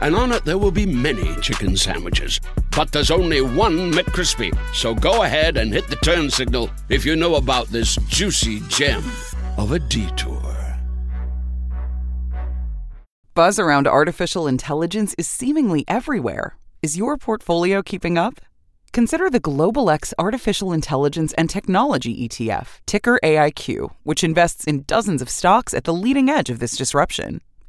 and on it there will be many chicken sandwiches. But there's only one McCrispy. So go ahead and hit the turn signal if you know about this juicy gem of a detour. Buzz around artificial intelligence is seemingly everywhere. Is your portfolio keeping up? Consider the Global X Artificial Intelligence and Technology ETF, ticker AIQ, which invests in dozens of stocks at the leading edge of this disruption.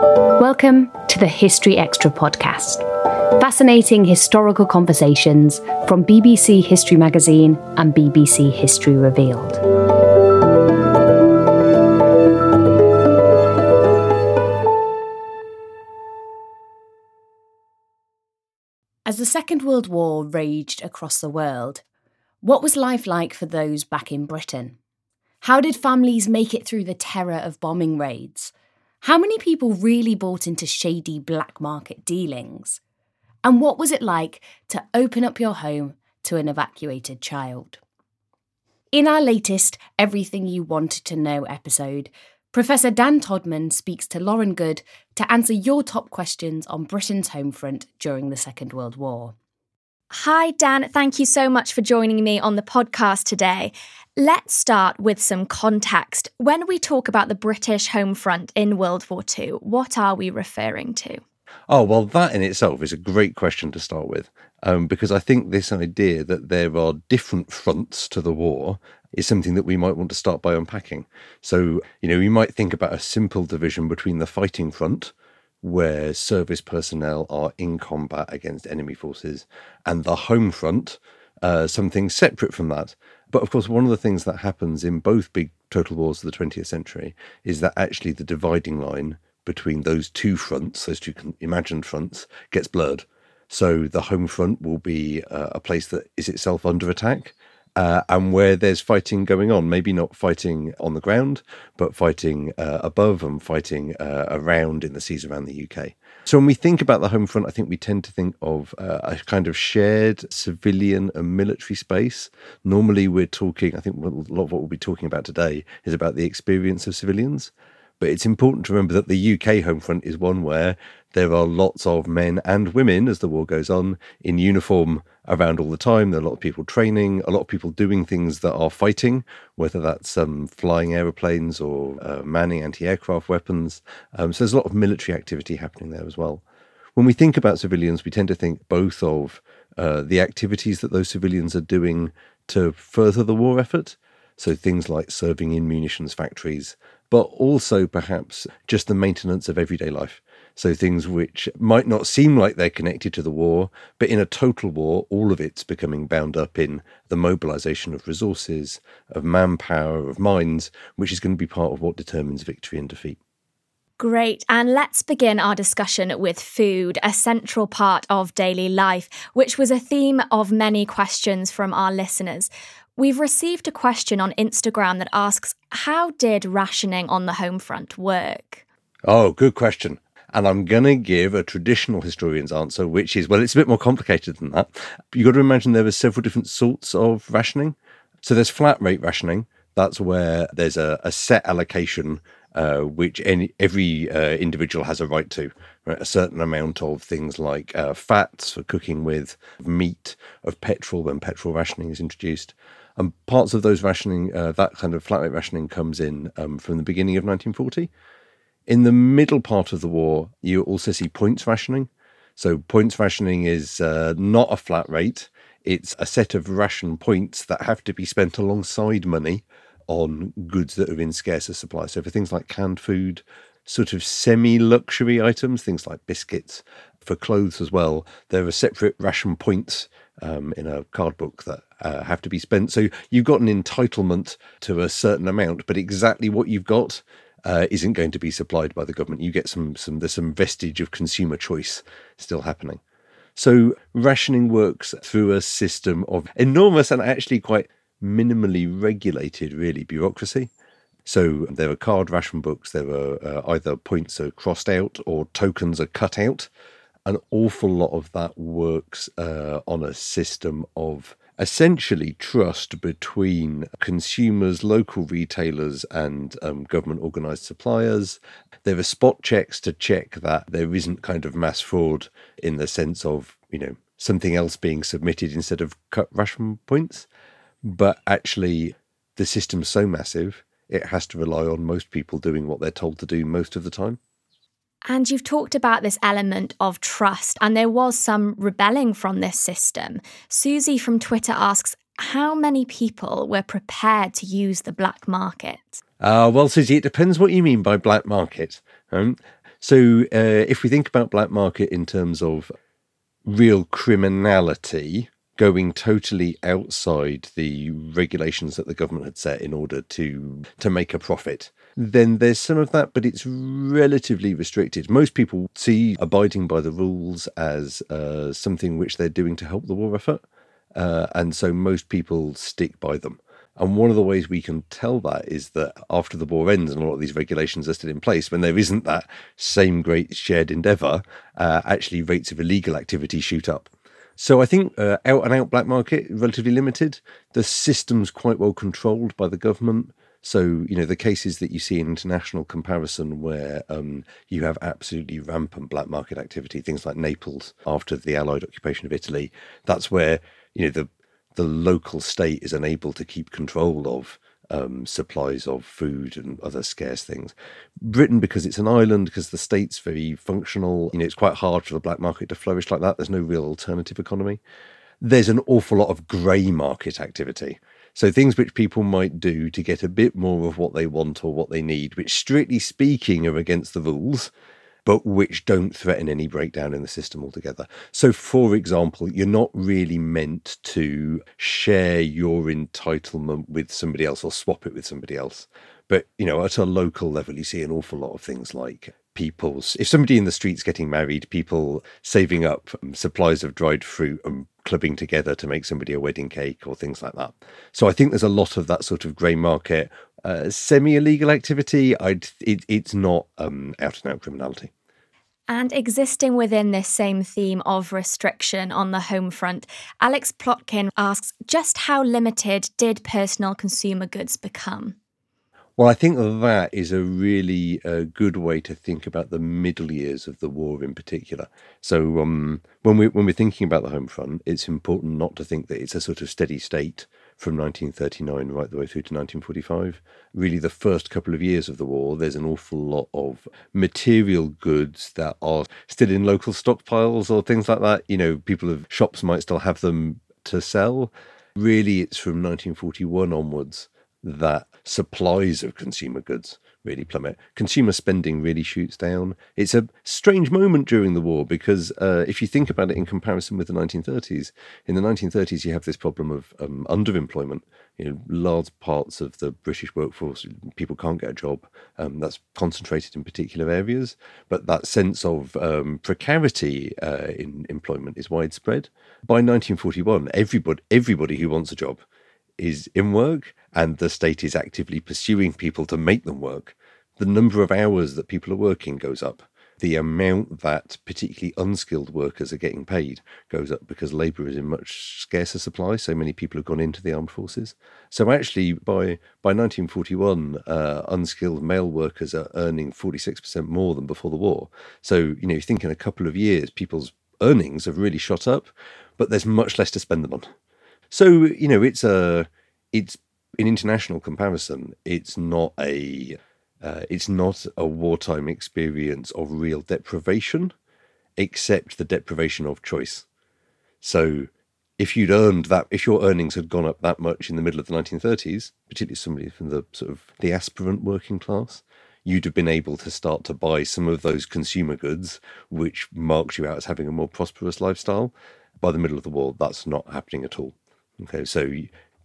Welcome to the History Extra podcast. Fascinating historical conversations from BBC History Magazine and BBC History Revealed. As the Second World War raged across the world, what was life like for those back in Britain? How did families make it through the terror of bombing raids? How many people really bought into shady black market dealings? And what was it like to open up your home to an evacuated child? In our latest Everything You Wanted to Know episode, Professor Dan Todman speaks to Lauren Good to answer your top questions on Britain's home front during the Second World War. Hi, Dan. Thank you so much for joining me on the podcast today. Let's start with some context. When we talk about the British home front in World War II, what are we referring to? Oh, well, that in itself is a great question to start with, um, because I think this idea that there are different fronts to the war is something that we might want to start by unpacking. So, you know, we might think about a simple division between the fighting front, where service personnel are in combat against enemy forces, and the home front, uh, something separate from that. But of course, one of the things that happens in both big total wars of the 20th century is that actually the dividing line between those two fronts, those two imagined fronts, gets blurred. So the home front will be uh, a place that is itself under attack, uh, and where there's fighting going on, maybe not fighting on the ground, but fighting uh, above and fighting uh, around in the seas around the UK. So when we think about the home front, I think we tend to think of uh, a kind of shared civilian and military space. Normally, we're talking, I think a lot of what we'll be talking about today is about the experience of civilians. But it's important to remember that the UK home front is one where there are lots of men and women as the war goes on in uniform around all the time. There are a lot of people training, a lot of people doing things that are fighting, whether that's um, flying aeroplanes or uh, manning anti aircraft weapons. Um, so there's a lot of military activity happening there as well. When we think about civilians, we tend to think both of uh, the activities that those civilians are doing to further the war effort. So things like serving in munitions factories, but also perhaps just the maintenance of everyday life. So things which might not seem like they're connected to the war, but in a total war, all of it's becoming bound up in the mobilization of resources, of manpower, of minds, which is going to be part of what determines victory and defeat. Great. And let's begin our discussion with food, a central part of daily life, which was a theme of many questions from our listeners. We've received a question on Instagram that asks How did rationing on the home front work? Oh, good question. And I'm going to give a traditional historian's answer, which is well, it's a bit more complicated than that. You've got to imagine there are several different sorts of rationing. So there's flat rate rationing. That's where there's a, a set allocation uh, which any, every uh, individual has a right to. Right? A certain amount of things like uh, fats for cooking with, meat, of petrol when petrol rationing is introduced. And parts of those rationing, uh, that kind of flat rate rationing comes in um, from the beginning of 1940. In the middle part of the war, you also see points rationing. So, points rationing is uh, not a flat rate, it's a set of ration points that have to be spent alongside money on goods that are in scarcer supply. So for things like canned food, sort of semi luxury items, things like biscuits, for clothes as well, there are separate ration points um, in a card book that uh, have to be spent. So you've got an entitlement to a certain amount, but exactly what you've got uh, isn't going to be supplied by the government. You get some some there's some vestige of consumer choice still happening. So rationing works through a system of enormous and actually quite minimally regulated, really, bureaucracy. So there are card ration books, there are uh, either points are crossed out or tokens are cut out. An awful lot of that works uh, on a system of essentially trust between consumers, local retailers, and um, government organised suppliers. There are spot checks to check that there isn't kind of mass fraud in the sense of, you know, something else being submitted instead of cut ration points but actually the system's so massive it has to rely on most people doing what they're told to do most of the time. And you've talked about this element of trust, and there was some rebelling from this system. Susie from Twitter asks How many people were prepared to use the black market? Uh, well, Susie, it depends what you mean by black market. Um, so, uh, if we think about black market in terms of real criminality, going totally outside the regulations that the government had set in order to to make a profit then there's some of that but it's relatively restricted most people see abiding by the rules as uh, something which they're doing to help the war effort uh, and so most people stick by them and one of the ways we can tell that is that after the war ends and a lot of these regulations are still in place, when there isn't that same great shared endeavour, uh, actually rates of illegal activity shoot up. So I think uh, out and out black market relatively limited. The system's quite well controlled by the government. So you know the cases that you see in international comparison where um, you have absolutely rampant black market activity, things like Naples after the Allied occupation of Italy. That's where you know the the local state is unable to keep control of um, supplies of food and other scarce things. Britain, because it's an island, because the state's very functional, you know, it's quite hard for the black market to flourish like that. There's no real alternative economy. There's an awful lot of grey market activity. So things which people might do to get a bit more of what they want or what they need, which strictly speaking are against the rules, but which don't threaten any breakdown in the system altogether. So, for example, you're not really meant to share your entitlement with somebody else or swap it with somebody else. But, you know, at a local level, you see an awful lot of things like people's, if somebody in the street's getting married, people saving up supplies of dried fruit and clubbing together to make somebody a wedding cake or things like that. So I think there's a lot of that sort of grey market, uh, semi illegal activity. It, it's not um, out and out criminality. And existing within this same theme of restriction on the home front, Alex Plotkin asks just how limited did personal consumer goods become? Well, I think that is a really uh, good way to think about the middle years of the war in particular. So, um, when we when we're thinking about the home front, it's important not to think that it's a sort of steady state from 1939 right the way through to 1945. Really, the first couple of years of the war, there's an awful lot of material goods that are still in local stockpiles or things like that. You know, people of shops might still have them to sell. Really, it's from 1941 onwards that supplies of consumer goods really plummet. Consumer spending really shoots down. It's a strange moment during the war because uh, if you think about it in comparison with the 1930s, in the 1930s you have this problem of um, underemployment. you know, large parts of the British workforce, people can't get a job. Um, that's concentrated in particular areas, but that sense of um, precarity uh, in employment is widespread. By 1941, everybody, everybody who wants a job is in work, and the state is actively pursuing people to make them work. The number of hours that people are working goes up the amount that particularly unskilled workers are getting paid goes up because labour is in much scarcer supply. So many people have gone into the armed forces. So actually, by by 1941, uh, unskilled male workers are earning 46% more than before the war. So you know, you think in a couple of years, people's earnings have really shot up, but there's much less to spend them on. So you know, it's a it's in international comparison, it's not a uh, it's not a wartime experience of real deprivation, except the deprivation of choice. So, if you'd earned that, if your earnings had gone up that much in the middle of the 1930s, particularly somebody from the sort of the aspirant working class, you'd have been able to start to buy some of those consumer goods, which marked you out as having a more prosperous lifestyle. By the middle of the war, that's not happening at all. Okay, so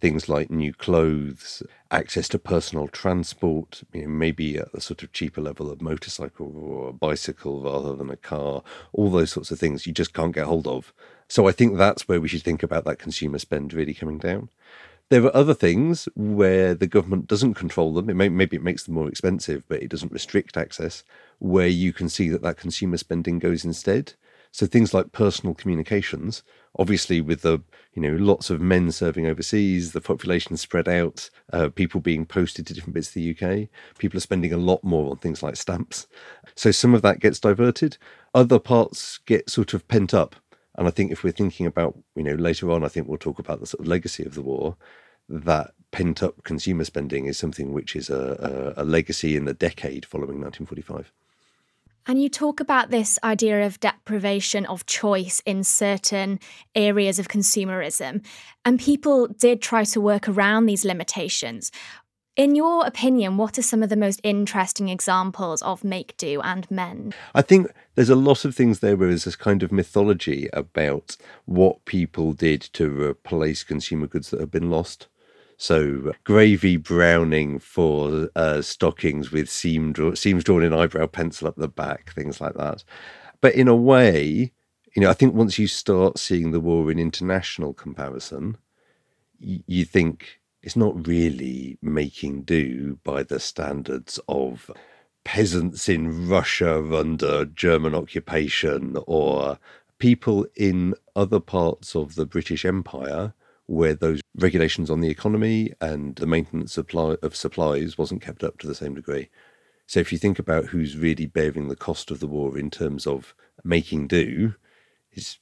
things like new clothes, access to personal transport, you know, maybe at a sort of cheaper level of motorcycle or a bicycle rather than a car, all those sorts of things you just can't get hold of. So I think that's where we should think about that consumer spend really coming down. There are other things where the government doesn't control them. It may, maybe it makes them more expensive, but it doesn't restrict access. Where you can see that that consumer spending goes instead. So things like personal communications, obviously with the you know lots of men serving overseas the population spread out uh, people being posted to different bits of the uk people are spending a lot more on things like stamps. So some of that gets diverted. Other parts get sort of pent up. And i think if we're thinking about you know later on i think we'll talk about the sort of legacy of the war that pent up consumer spending is something which is a, a, a legacy in the decade following 1945 and you talk about this idea of deprivation of choice in certain areas of consumerism. And people did try to work around these limitations. In your opinion, what are some of the most interesting examples of make do and mend? I think there's a lot of things there where there's this kind of mythology about what people did to replace consumer goods that have been lost. So gravy browning for uh, stockings with seam draw- seams drawn in eyebrow pencil up the back, things like that. But in a way, you know, I think once you start seeing the war in international comparison, y- you think it's not really making do by the standards of peasants in Russia under German occupation or people in other parts of the British Empire where those regulations on the economy and the maintenance supply of supplies wasn't kept up to the same degree. So if you think about who's really bearing the cost of the war in terms of making do, is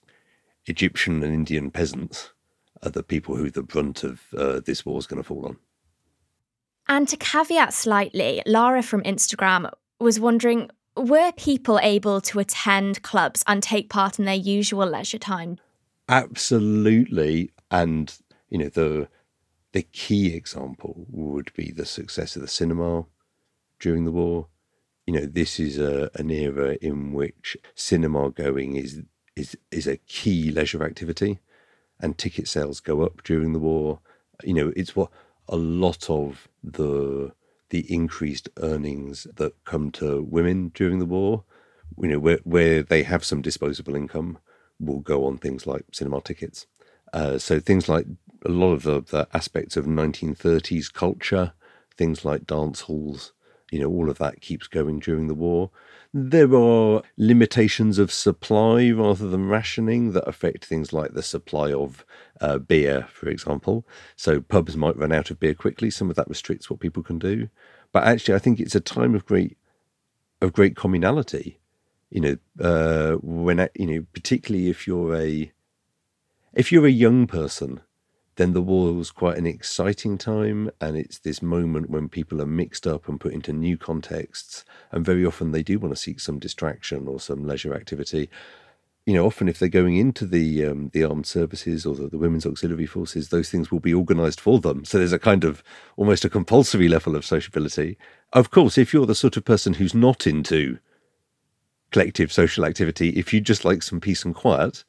Egyptian and Indian peasants are the people who the brunt of uh, this war is going to fall on. And to caveat slightly, Lara from Instagram was wondering were people able to attend clubs and take part in their usual leisure time? Absolutely. And you know the the key example would be the success of the cinema during the war. You know, this is a, an era in which cinema going is is is a key leisure activity, and ticket sales go up during the war. You know, it's what a lot of the the increased earnings that come to women during the war. You know, where where they have some disposable income, will go on things like cinema tickets. Uh, so things like a lot of the, the, aspects of 1930s culture, things like dance halls, you know, all of that keeps going during the war. There are limitations of supply rather than rationing that affect things like the supply of uh, beer, for example. So pubs might run out of beer quickly. Some of that restricts what people can do. But actually, I think it's a time of great of great communality. You know, uh, when you know, particularly if you're a if you're a young person, then the war was quite an exciting time, and it's this moment when people are mixed up and put into new contexts, and very often they do want to seek some distraction or some leisure activity. You know, often if they're going into the um, the armed services or the, the women's auxiliary forces, those things will be organised for them. So there's a kind of almost a compulsory level of sociability. Of course, if you're the sort of person who's not into collective social activity, if you just like some peace and quiet,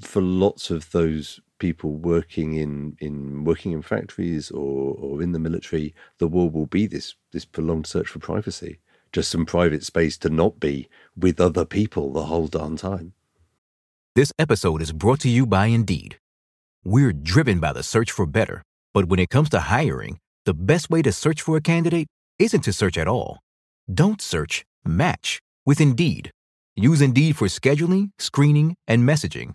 for lots of those people working in, in working in factories or, or in the military, the war will be this this prolonged search for privacy, just some private space to not be with other people the whole darn time. This episode is brought to you by Indeed. We're driven by the search for better, but when it comes to hiring, the best way to search for a candidate isn't to search at all. Don't search, match with Indeed. Use Indeed for scheduling, screening, and messaging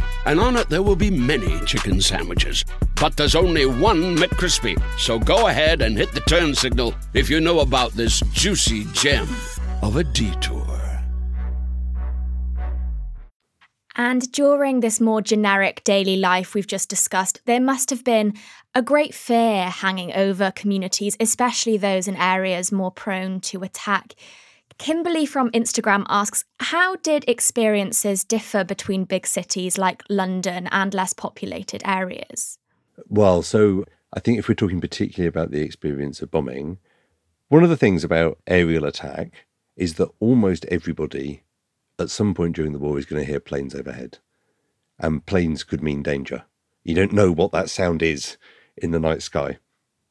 and on it there will be many chicken sandwiches. But there's only one McCrispy. So go ahead and hit the turn signal if you know about this juicy gem of a detour. And during this more generic daily life we've just discussed, there must have been a great fear hanging over communities, especially those in areas more prone to attack. Kimberly from Instagram asks How did experiences differ between big cities like London and less populated areas? Well, so I think if we're talking particularly about the experience of bombing, one of the things about aerial attack is that almost everybody at some point during the war is going to hear planes overhead. And planes could mean danger. You don't know what that sound is in the night sky.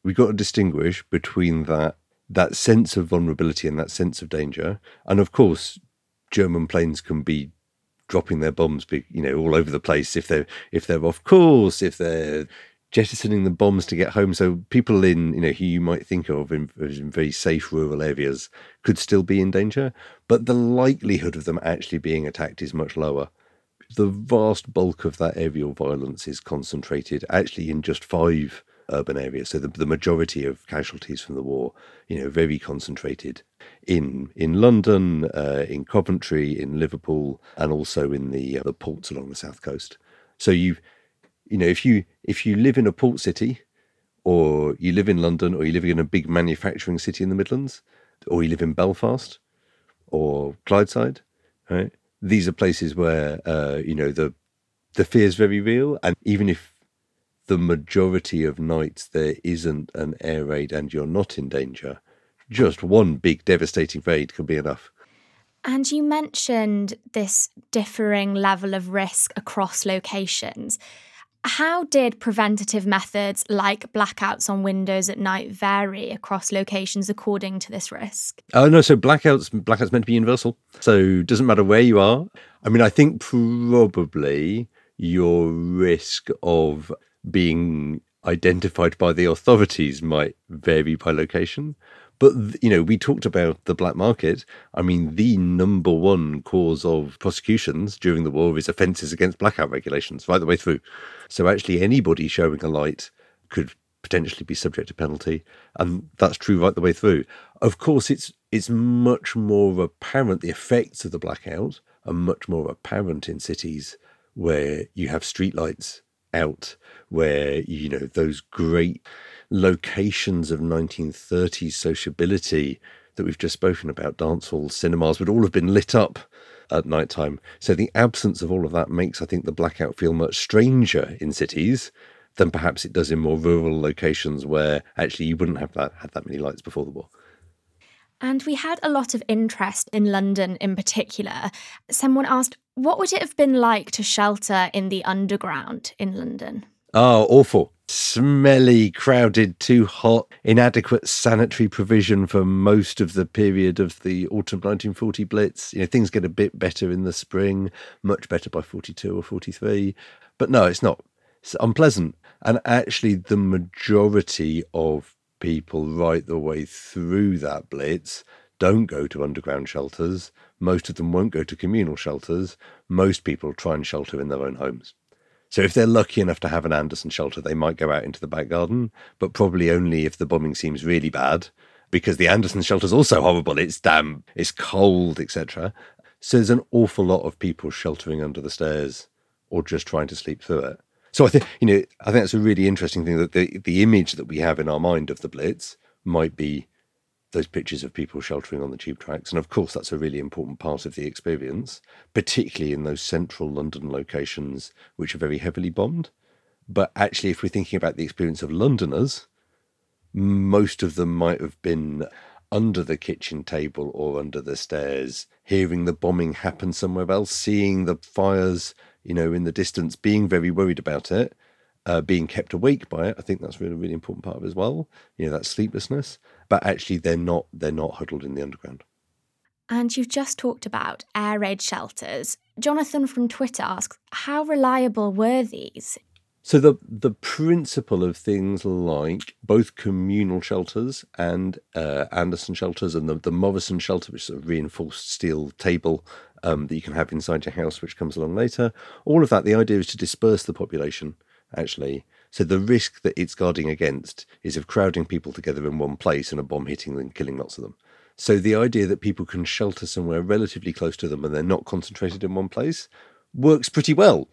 We've got to distinguish between that that sense of vulnerability and that sense of danger. And of course, German planes can be dropping their bombs, you know, all over the place if they're if they're off course, if they're jettisoning the bombs to get home. So people in, you know, who you might think of in, in, very safe rural areas could still be in danger, but the likelihood of them actually being attacked is much lower. The vast bulk of that aerial violence is concentrated actually in just five urban areas. So the, the majority of casualties from the war, you know, very concentrated in in London, uh, in Coventry, in Liverpool, and also in the uh, the ports along the south coast. So you you know, if you if you live in a port city, or you live in London, or you live in a big manufacturing city in the Midlands, or you live in Belfast, or Clydeside, right? These are places where uh, you know the the fear is very real, and even if the majority of nights there isn't an air raid and you're not in danger, just one big devastating raid can be enough. And you mentioned this differing level of risk across locations. How did preventative methods like blackouts on windows at night vary across locations according to this risk? Oh no, so blackouts blackouts meant to be universal. So it doesn't matter where you are. I mean, I think probably your risk of being identified by the authorities might vary by location. But, you know, we talked about the black market. I mean, the number one cause of prosecutions during the war is offences against blackout regulations right the way through. So actually, anybody showing a light could potentially be subject to penalty. And that's true right the way through. Of course, it's it's much more apparent, the effects of the blackout are much more apparent in cities where you have streetlights out, where, you know, those great locations of 1930s sociability that we've just spoken about, dance halls, cinemas, would all have been lit up at night time. So the absence of all of that makes, I think, the blackout feel much stranger in cities than perhaps it does in more rural locations where actually you wouldn't have that had that many lights before the war. And we had a lot of interest in London in particular. Someone asked, what would it have been like to shelter in the underground in London? Oh, awful. Smelly, crowded, too hot, inadequate sanitary provision for most of the period of the autumn 1940 Blitz. You know, things get a bit better in the spring, much better by 42 or 43. But no, it's not. It's unpleasant. And actually, the majority of people right the way through that blitz don't go to underground shelters. Most of them won't go to communal shelters. Most people try and shelter in their own homes. So if they're lucky enough to have an Anderson shelter, they might go out into the back garden, but probably only if the bombing seems really bad, because the Anderson shelter is also horrible. It's damp, it's cold, etc. So there's an awful lot of people sheltering under the stairs or just trying to sleep through it. So I think you know I think that's a really interesting thing that the the image that we have in our mind of the Blitz might be those pictures of people sheltering on the tube tracks, and of course that's a really important part of the experience, particularly in those central London locations which are very heavily bombed. But actually, if we're thinking about the experience of Londoners, most of them might have been under the kitchen table or under the stairs, hearing the bombing happen somewhere else, seeing the fires you know, in the distance, being very worried about it, uh, being kept awake by it. I think that's really, really important part of it as well. You know, that sleeplessness. But actually, they're not they're not huddled in the underground. And you've just talked about air raid shelters. Jonathan from Twitter asks, how reliable were these? So the the principle of things like both communal shelters and uh, Anderson shelters and the, the Morrison shelter, which is a reinforced steel table um, that you can have inside your house, which comes along later. All of that, the idea is to disperse the population, actually. So the risk that it's guarding against is of crowding people together in one place and a bomb hitting them, killing lots of them. So the idea that people can shelter somewhere relatively close to them and they're not concentrated in one place works pretty well,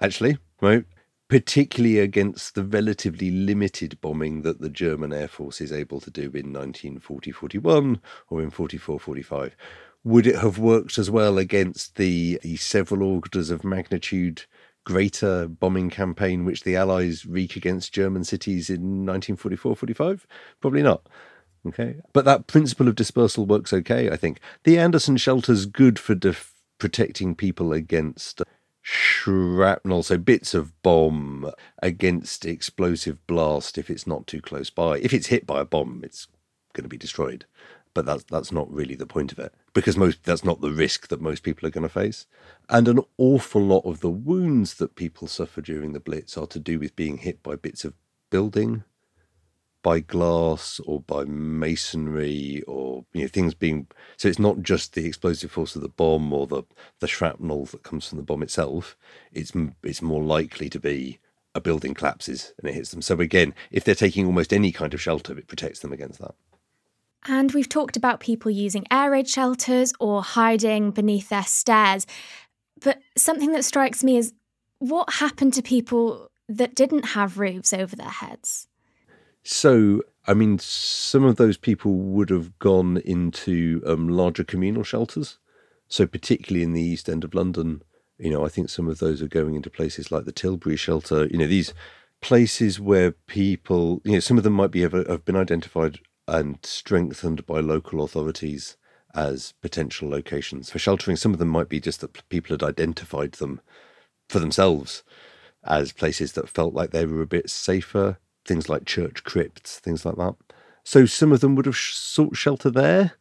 actually, right? Particularly against the relatively limited bombing that the German Air Force is able to do in 1940 41 or in 44 45 would it have worked as well against the, the several orders of magnitude greater bombing campaign which the Allies wreak against German cities in 1944 45? Probably not. Okay. But that principle of dispersal works okay, I think. The Anderson shelter's good for def- protecting people against shrapnel, so bits of bomb against explosive blast if it's not too close by. If it's hit by a bomb, it's going to be destroyed but that's that's not really the point of it because most that's not the risk that most people are going to face. And an awful lot of the wounds that people suffer during the blitz are to do with being hit by bits of building by glass or by masonry or you know things being so it's not just the explosive force of the bomb or the the shrapnel that comes from the bomb itself. It's it's more likely to be a building collapses and it hits them. So again if they're taking almost any kind of shelter it protects them against that and we've talked about people using air raid shelters or hiding beneath their stairs. But something that strikes me is what happened to people that didn't have roofs over their heads? So, I mean, some of those people would have gone into um, larger communal shelters. So, particularly in the East End of London, you know, I think some of those are going into places like the Tilbury shelter. You know, these places where people, you know, some of them might be have, have been identified and strengthened by local authorities as potential locations for sheltering. Some of them might be just that people had identified them for themselves as places that felt like they were a bit safer, things like church crypts, things like that. So some of them would have sought shelter there.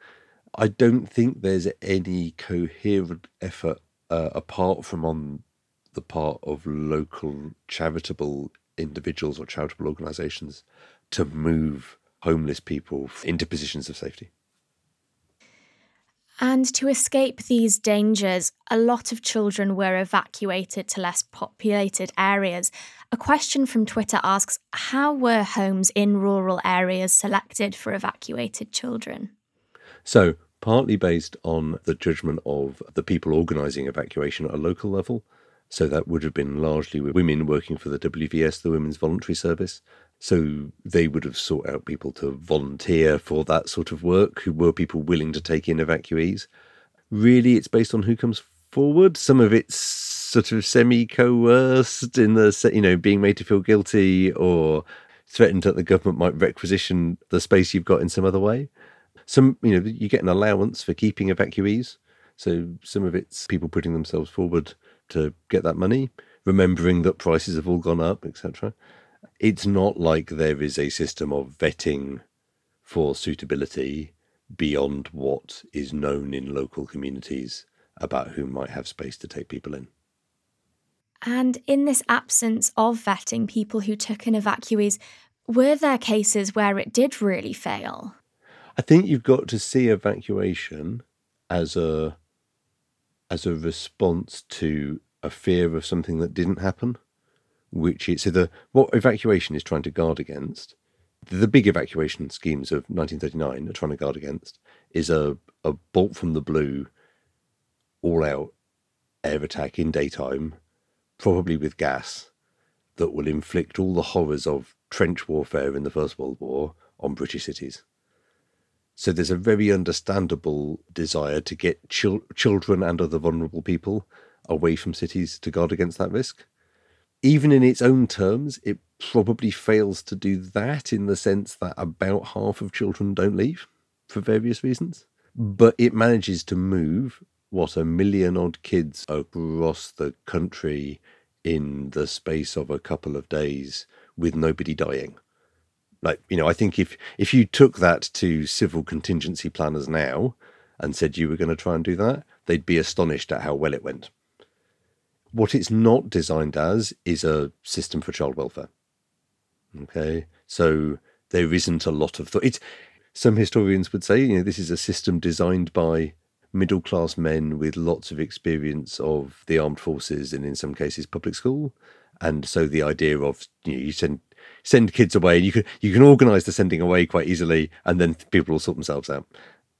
I don't think there's any coherent effort uh, apart from on the part of local charitable individuals or charitable organisations to move homeless people into positions of safety. And to escape these dangers, a lot of children were evacuated to less populated areas. A question from Twitter asks How were homes in rural areas selected for evacuated children? So, partly based on the judgment of the people organising evacuation at a local level. So, that would have been largely women working for the WVS, the Women's Voluntary Service, so they would have sought out people to volunteer for that sort of work who were people willing to take in evacuees. Really, it's based on who comes forward. Some of it's sort of semi coerced in the, you know, being made to feel guilty or threatened that the government might requisition the space you've got in some other way. Some, you know, you get an allowance for keeping evacuees. So some of it's people putting themselves forward to get that money, remembering that prices have all gone up, etc. It's not like there is a system of vetting for suitability beyond what is known in local communities about who might have space to take people in. And in this absence of vetting people who took in evacuees, were there cases where it did really fail? I think you've got to see evacuation as a as a response to a fear of something that didn't happen, which is so the what evacuation is trying to guard against. The big evacuation schemes of 1939 are trying to guard against is a, a bolt from the blue, all out air attack in daytime, probably with gas, that will inflict all the horrors of trench warfare in the First World War on British cities. So there's a very understandable desire to get chil- children and other vulnerable people away from cities to guard against that risk. Even in its own terms, it probably fails to do that in the sense that about half of children don't leave for various reasons. But it manages to move what a million odd kids across the country in the space of a couple of days with nobody dying like you know i think if if you took that to civil contingency planners now and said you were going to try and do that they'd be astonished at how well it went what it's not designed as is a system for child welfare okay so there isn't a lot of thought it's some historians would say you know this is a system designed by middle class men with lots of experience of the armed forces and in some cases public school and so the idea of you know you send send kids away. You can you can organise the sending away quite easily, and then people will sort themselves out.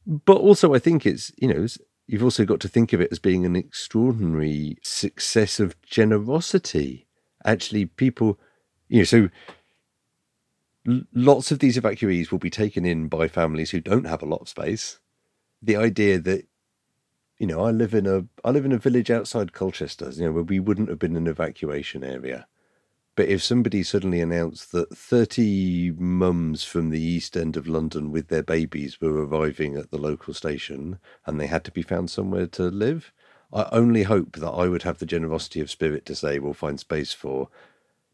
But also, I think it's you know you've also got to think of it as being an extraordinary success of generosity. Actually, people, you know, so lots of these evacuees will be taken in by families who don't have a lot of space. The idea that you know, I live in a I live in a village outside Colchester, you know, where we wouldn't have been in an evacuation area. But if somebody suddenly announced that 30 mums from the east end of London with their babies were arriving at the local station and they had to be found somewhere to live, I only hope that I would have the generosity of spirit to say, we'll find space for,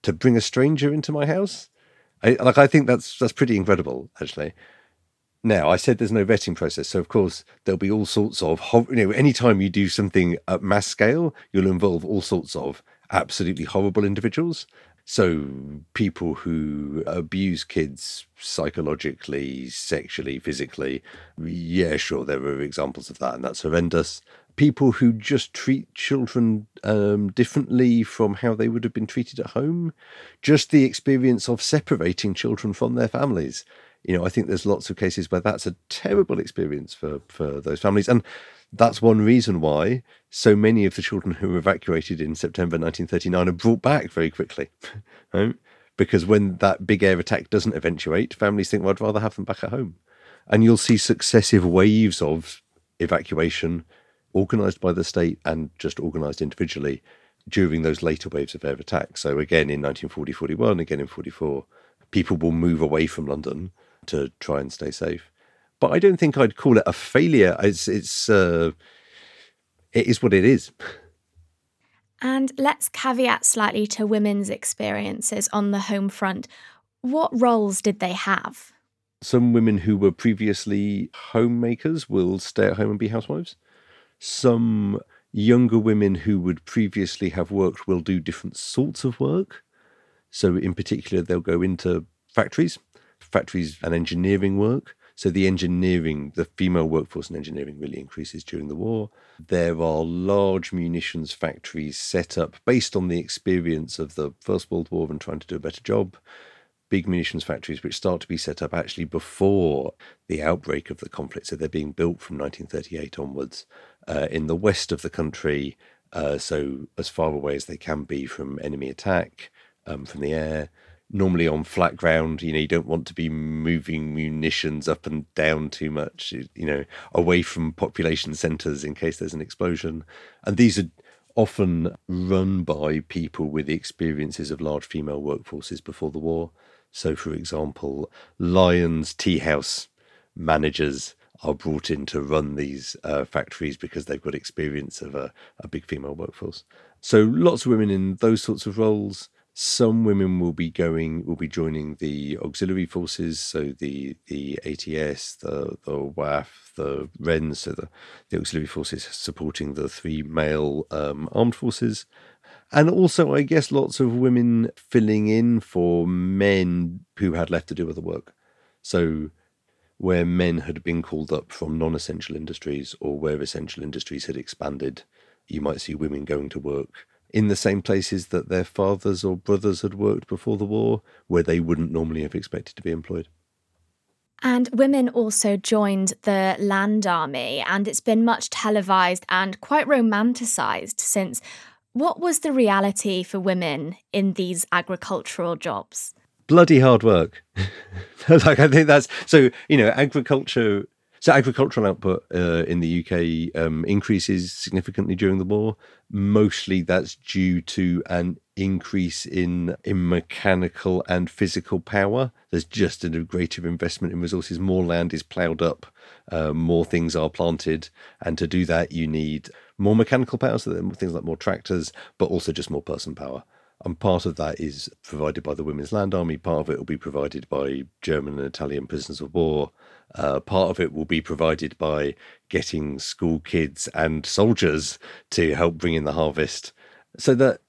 to bring a stranger into my house. I, like, I think that's, that's pretty incredible, actually. Now, I said there's no vetting process. So, of course, there'll be all sorts of, you know, anytime you do something at mass scale, you'll involve all sorts of absolutely horrible individuals. So, people who abuse kids psychologically, sexually, physically, yeah, sure, there are examples of that, and that's horrendous. People who just treat children um, differently from how they would have been treated at home, just the experience of separating children from their families. You know, I think there's lots of cases where that's a terrible experience for, for those families. And that's one reason why so many of the children who were evacuated in September 1939 are brought back very quickly. right? Because when that big air attack doesn't eventuate, families think, well, I'd rather have them back at home. And you'll see successive waves of evacuation organised by the state and just organised individually during those later waves of air attack. So again in 1940, 41, again in 44, people will move away from London to try and stay safe but I don't think I'd call it a failure. It's it's uh, it is what it is. And let's caveat slightly to women's experiences on the home front. What roles did they have? Some women who were previously homemakers will stay at home and be housewives. Some younger women who would previously have worked will do different sorts of work. So, in particular, they'll go into factories, factories and engineering work. So the engineering, the female workforce in engineering really increases during the war. There are large munitions factories set up based on the experience of the First World War and trying to do a better job. Big munitions factories which start to be set up actually before the outbreak of the conflict. So they're being built from 1938 onwards uh, in the west of the country. Uh, so as far away as they can be from enemy attack um, from the air normally on flat ground. You know, you don't want to be moving munitions up and down too much, you know, away from population centres in case there's an explosion. And these are often run by people with the experiences of large female workforces before the war. So, for example, Lyons Tea House managers are brought in to run these uh, factories because they've got experience of a, a big female workforce. So, lots of women in those sorts of roles. Some women will be going, will be joining the auxiliary forces, so the the ATS, the the WAAF, the Wrens, so the, the auxiliary forces supporting the three male um, armed forces, and also I guess lots of women filling in for men who had left to do other work. So where men had been called up from non-essential industries or where essential industries had expanded, you might see women going to work in the same places that their fathers or brothers had worked before the war, where they wouldn't normally have expected to be employed. And women also joined the Land Army, and it's been much televised and quite romanticised since. What was the reality for women in these agricultural jobs? Bloody hard work. like I think that's so. You know, agriculture so agricultural output uh, in the UK um, increases significantly during the war. Mostly that's due to an increase in in mechanical and physical power. There's just a greater investment in resources. More land is ploughed up, uh, more things are planted, and to do that you need more mechanical power. So things like more tractors, but also just more person power. And part of that is provided by the Women's Land Army. Part of it will be provided by German and Italian prisoners of war. Uh, part of it will be provided by getting school kids and soldiers to help bring in the harvest. So that,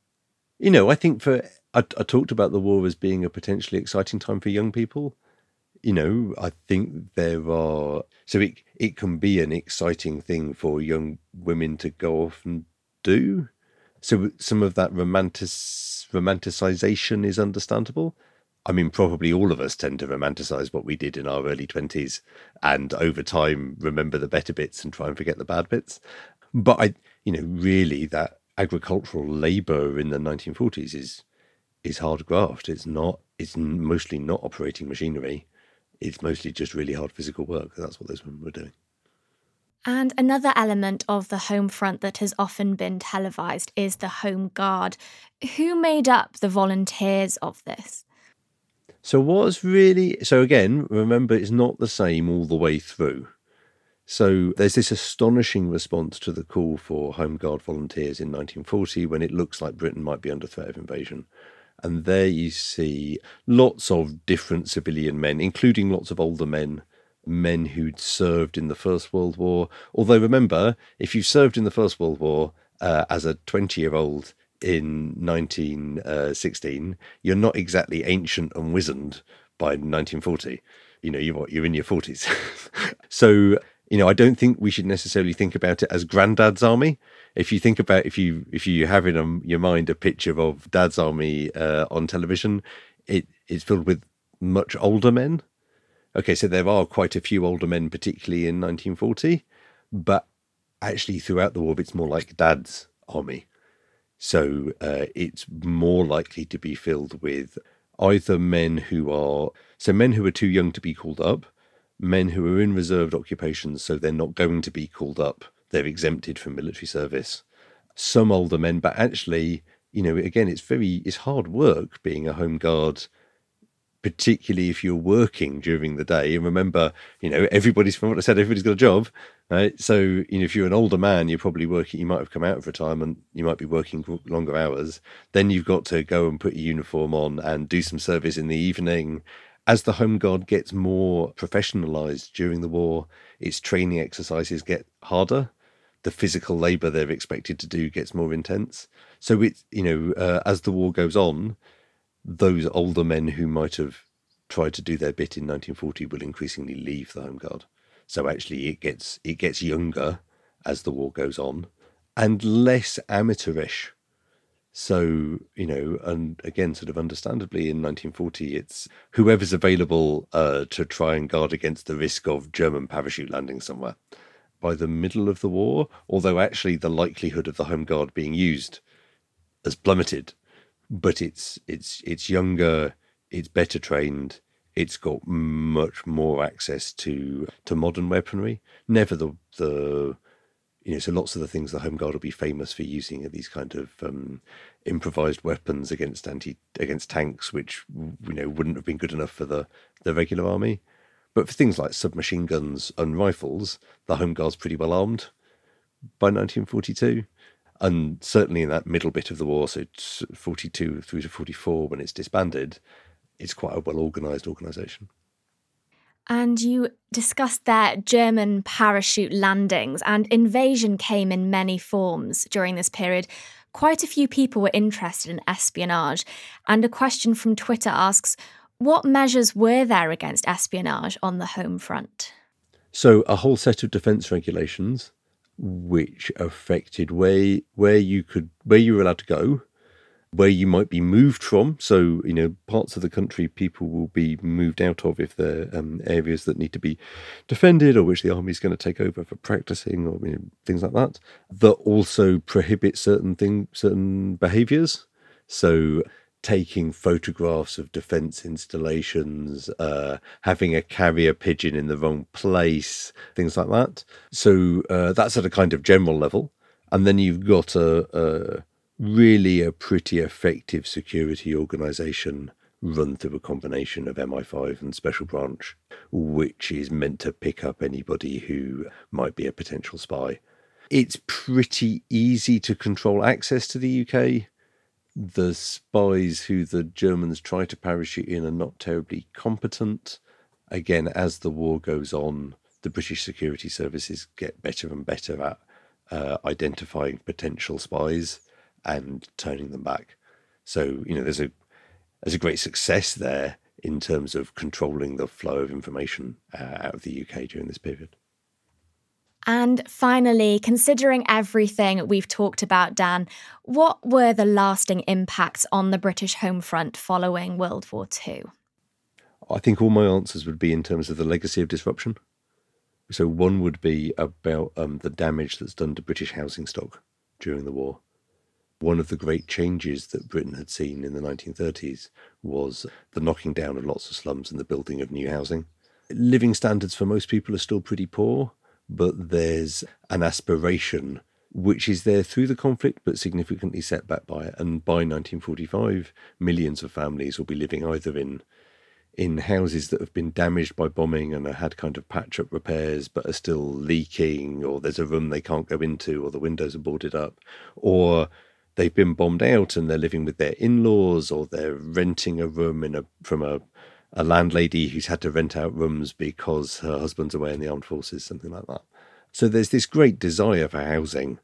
you know, I think for, I, I talked about the war as being a potentially exciting time for young people. You know, I think there are, so it, it can be an exciting thing for young women to go off and do. So some of that romantic romanticization is understandable. I mean, probably all of us tend to romanticize what we did in our early 20s and over time remember the better bits and try and forget the bad bits. But I, you know, really that agricultural labor in the 1940s is is hard graft. It's not, it's mostly not operating machinery. It's mostly just really hard physical work. That's what those women were doing. And another element of the home front that has often been televised is the Home Guard. Who made up the volunteers of this? So what's really so again, remember it's not the same all the way through. So there's this astonishing response to the call for Home Guard volunteers in 1940 when it looks like Britain might be under threat of invasion. And there you see lots of different civilian men, including lots of older men, men who'd served in the First World War. Although remember, if you served in the First World War uh, as a 20 year old, in 1916, you're not exactly ancient and wizened by 1940. You know, you're, you're in your 40s. so, you know, I don't think we should necessarily think about it as granddad's army. If you think about if you if you have in your mind a picture of dad's army uh, on television, it it's filled with much older men. Okay, so there are quite a few older men, particularly in 1940, but actually throughout the war, it's more like dad's army. So uh, it's more likely to be filled with either men who are so men who are too young to be called up, men who are in reserved occupations, so they're not going to be called up, they're exempted from military service. Some older men, but actually, you know, again, it's very it's hard work being a home guard particularly if you're working during the day. And remember, you know, everybody's from what I said, everybody's got a job, right? So, you know, if you're an older man, you're probably working, you might have come out of retirement, you might be working longer hours. Then you've got to go and put your uniform on and do some service in the evening. As the Home Guard gets more professionalized during the war, its training exercises get harder. The physical labor they're expected to do gets more intense. So it's, you know, uh, as the war goes on, those older men who might have tried to do their bit in 1940 will increasingly leave the Home Guard. So actually, it gets it gets younger as the war goes on, and less amateurish. So you know, and again, sort of understandably, in 1940, it's whoever's available uh, to try and guard against the risk of German parachute landing somewhere. By the middle of the war, although actually the likelihood of the Home Guard being used has plummeted but it's it's it's younger, it's better trained, it's got much more access to to modern weaponry. Never the the You know, so lots of the things the Home Guard will be famous for using are these kind of um, improvised weapons against anti against tanks, which you know wouldn't have been good enough for the the regular army. But for things like submachine guns and rifles, the Home Guard's pretty well armed by 1942. And certainly in that middle bit of the war, so 42 through to 44, when it's disbanded, it's quite a well organised organisation. And you discussed their German parachute landings, and invasion came in many forms during this period. Quite a few people were interested in espionage, and a question from Twitter asks What measures were there against espionage on the home front? So, a whole set of defence regulations which affected where where you could where you were allowed to go where you might be moved from. So, you know, parts of the country people will be moved out of if they're um, areas that need to be defended or which the army is going to take over for practicing or you know, things like that. That also prohibit certain thing, certain behaviours. So, taking photographs of defence installations, uh, having a carrier pigeon in the wrong place, things like that. So uh, that's at a kind of general level. And then you've got a, a really a pretty effective security organization run through a combination of MI5 and Special Branch, which is meant to pick up anybody who might be a potential spy. It's pretty easy to control access to the UK. The spies who the Germans try to parachute in are not terribly competent. Again, as the war goes on, the British security services get better and better at uh, identifying potential spies and turning them back. So you know, there's a there's a great success there in terms of controlling the flow of information uh, out of the UK during this period. And finally, considering everything we've talked about, Dan, what were the lasting impacts on the British home front following World War II? I think all my answers would be in terms of the legacy of disruption. So, one would be about um, the damage that's done to British housing stock during the war one of the great changes that Britain had seen in the 1930s was the knocking down of lots of slums and the building of new housing. Living standards for most people are still pretty poor, but there's an aspiration which is there through the conflict but significantly set back by it. And by 1945, millions of families will be living either in in houses that have been damaged by bombing and have had kind of patch up repairs but are still leaking, or there's a room they can't go into, or the windows are boarded up, or they've been bombed out and they're living with their in-laws or they're renting a room in a from a a landlady who's had to rent out rooms because her husband's away in the armed forces, something like that. So there's this great desire for housing,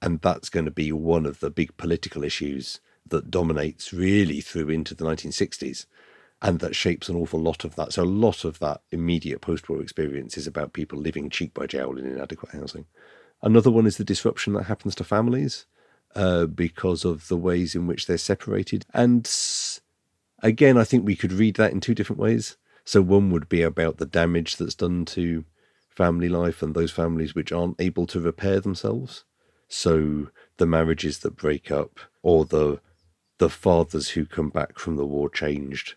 and that's going to be one of the big political issues that dominates really through into the 1960s, and that shapes an awful lot of that. So a lot of that immediate post-war experience is about people living cheek by jowl in inadequate housing. Another one is the disruption that happens to families uh, because of the ways in which they're separated. And again, I think we could read that in two different ways. So, one would be about the damage that's done to family life and those families which aren't able to repair themselves. So, the marriages that break up, or the the fathers who come back from the war changed,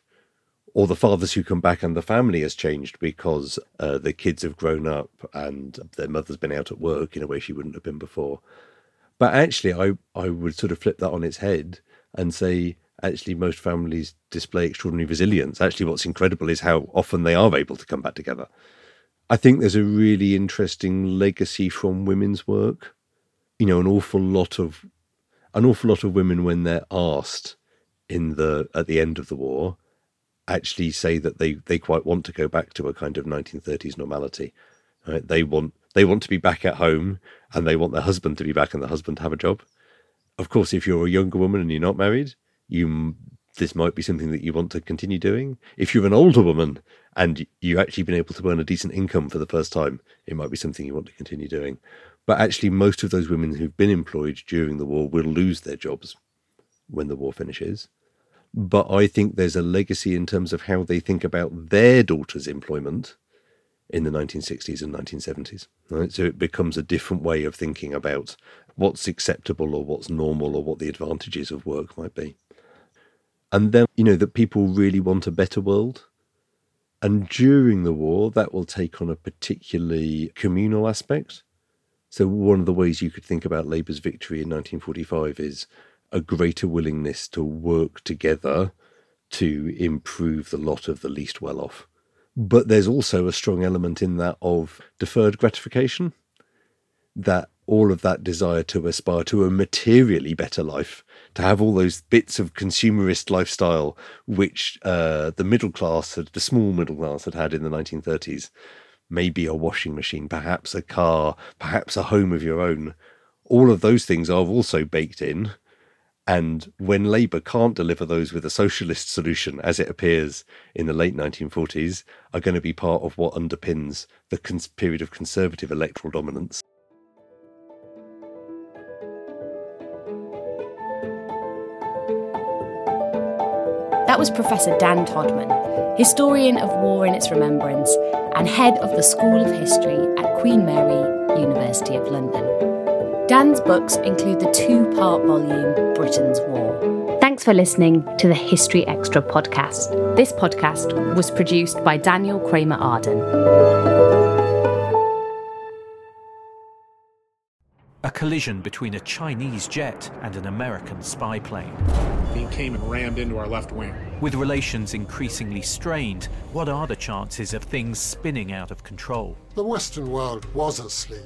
or the fathers who come back and the family has changed because uh, the kids have grown up and their mother's been out at work in a way she wouldn't have been before. But actually, I, I would sort of flip that on its head and say, actually, most families display extraordinary resilience. Actually, what's incredible is how often they are able to come back together. I think there's a really interesting legacy from women's work. You know, an awful lot of an awful lot of women, when they're asked in the at the end of the war, actually say that they they quite want to go back to a kind of 1930s normality. Right? They want they want to be back at home and they want their husband to be back and the husband to have a job. Of course, if you're a younger woman and you're not married, you this might be something that you want to continue doing. If you're an older woman and you've actually been able to earn a decent income for the first time, it might be something you want to continue doing. But actually, most of those women who've been employed during the war will lose their jobs when the war finishes. But I think there's a legacy in terms of how they think about their daughter's employment in the 1960s and 1970s. Right? So it becomes a different way of thinking about what's acceptable or what's normal or what the advantages of work might be. And then, you know, that people really want a better world. And during the war, that will take on a particularly communal aspect. So, one of the ways you could think about Labour's victory in 1945 is a greater willingness to work together to improve the lot of the least well off. But there's also a strong element in that of deferred gratification, that all of that desire to aspire to a materially better life, to have all those bits of consumerist lifestyle which uh, the middle class, had, the small middle class, had had in the 1930s. Maybe a washing machine, perhaps a car, perhaps a home of your own. All of those things are also baked in and when Labour can't deliver those with a socialist solution, as it appears in the late 1940s, are going to be part of what underpins the cons- period of conservative electoral dominance. That was Professor Dan Todman, historian of War in its Remembrance and head of the School of History at Queen Mary, University of London. Dan's books include the two part volume Britain's War. Thanks for listening to the History Extra podcast. This podcast was produced by Daniel Kramer Arden. A collision between a Chinese jet and an American spy plane. He came and rammed into our left wing. With relations increasingly strained, what are the chances of things spinning out of control? The Western world was asleep.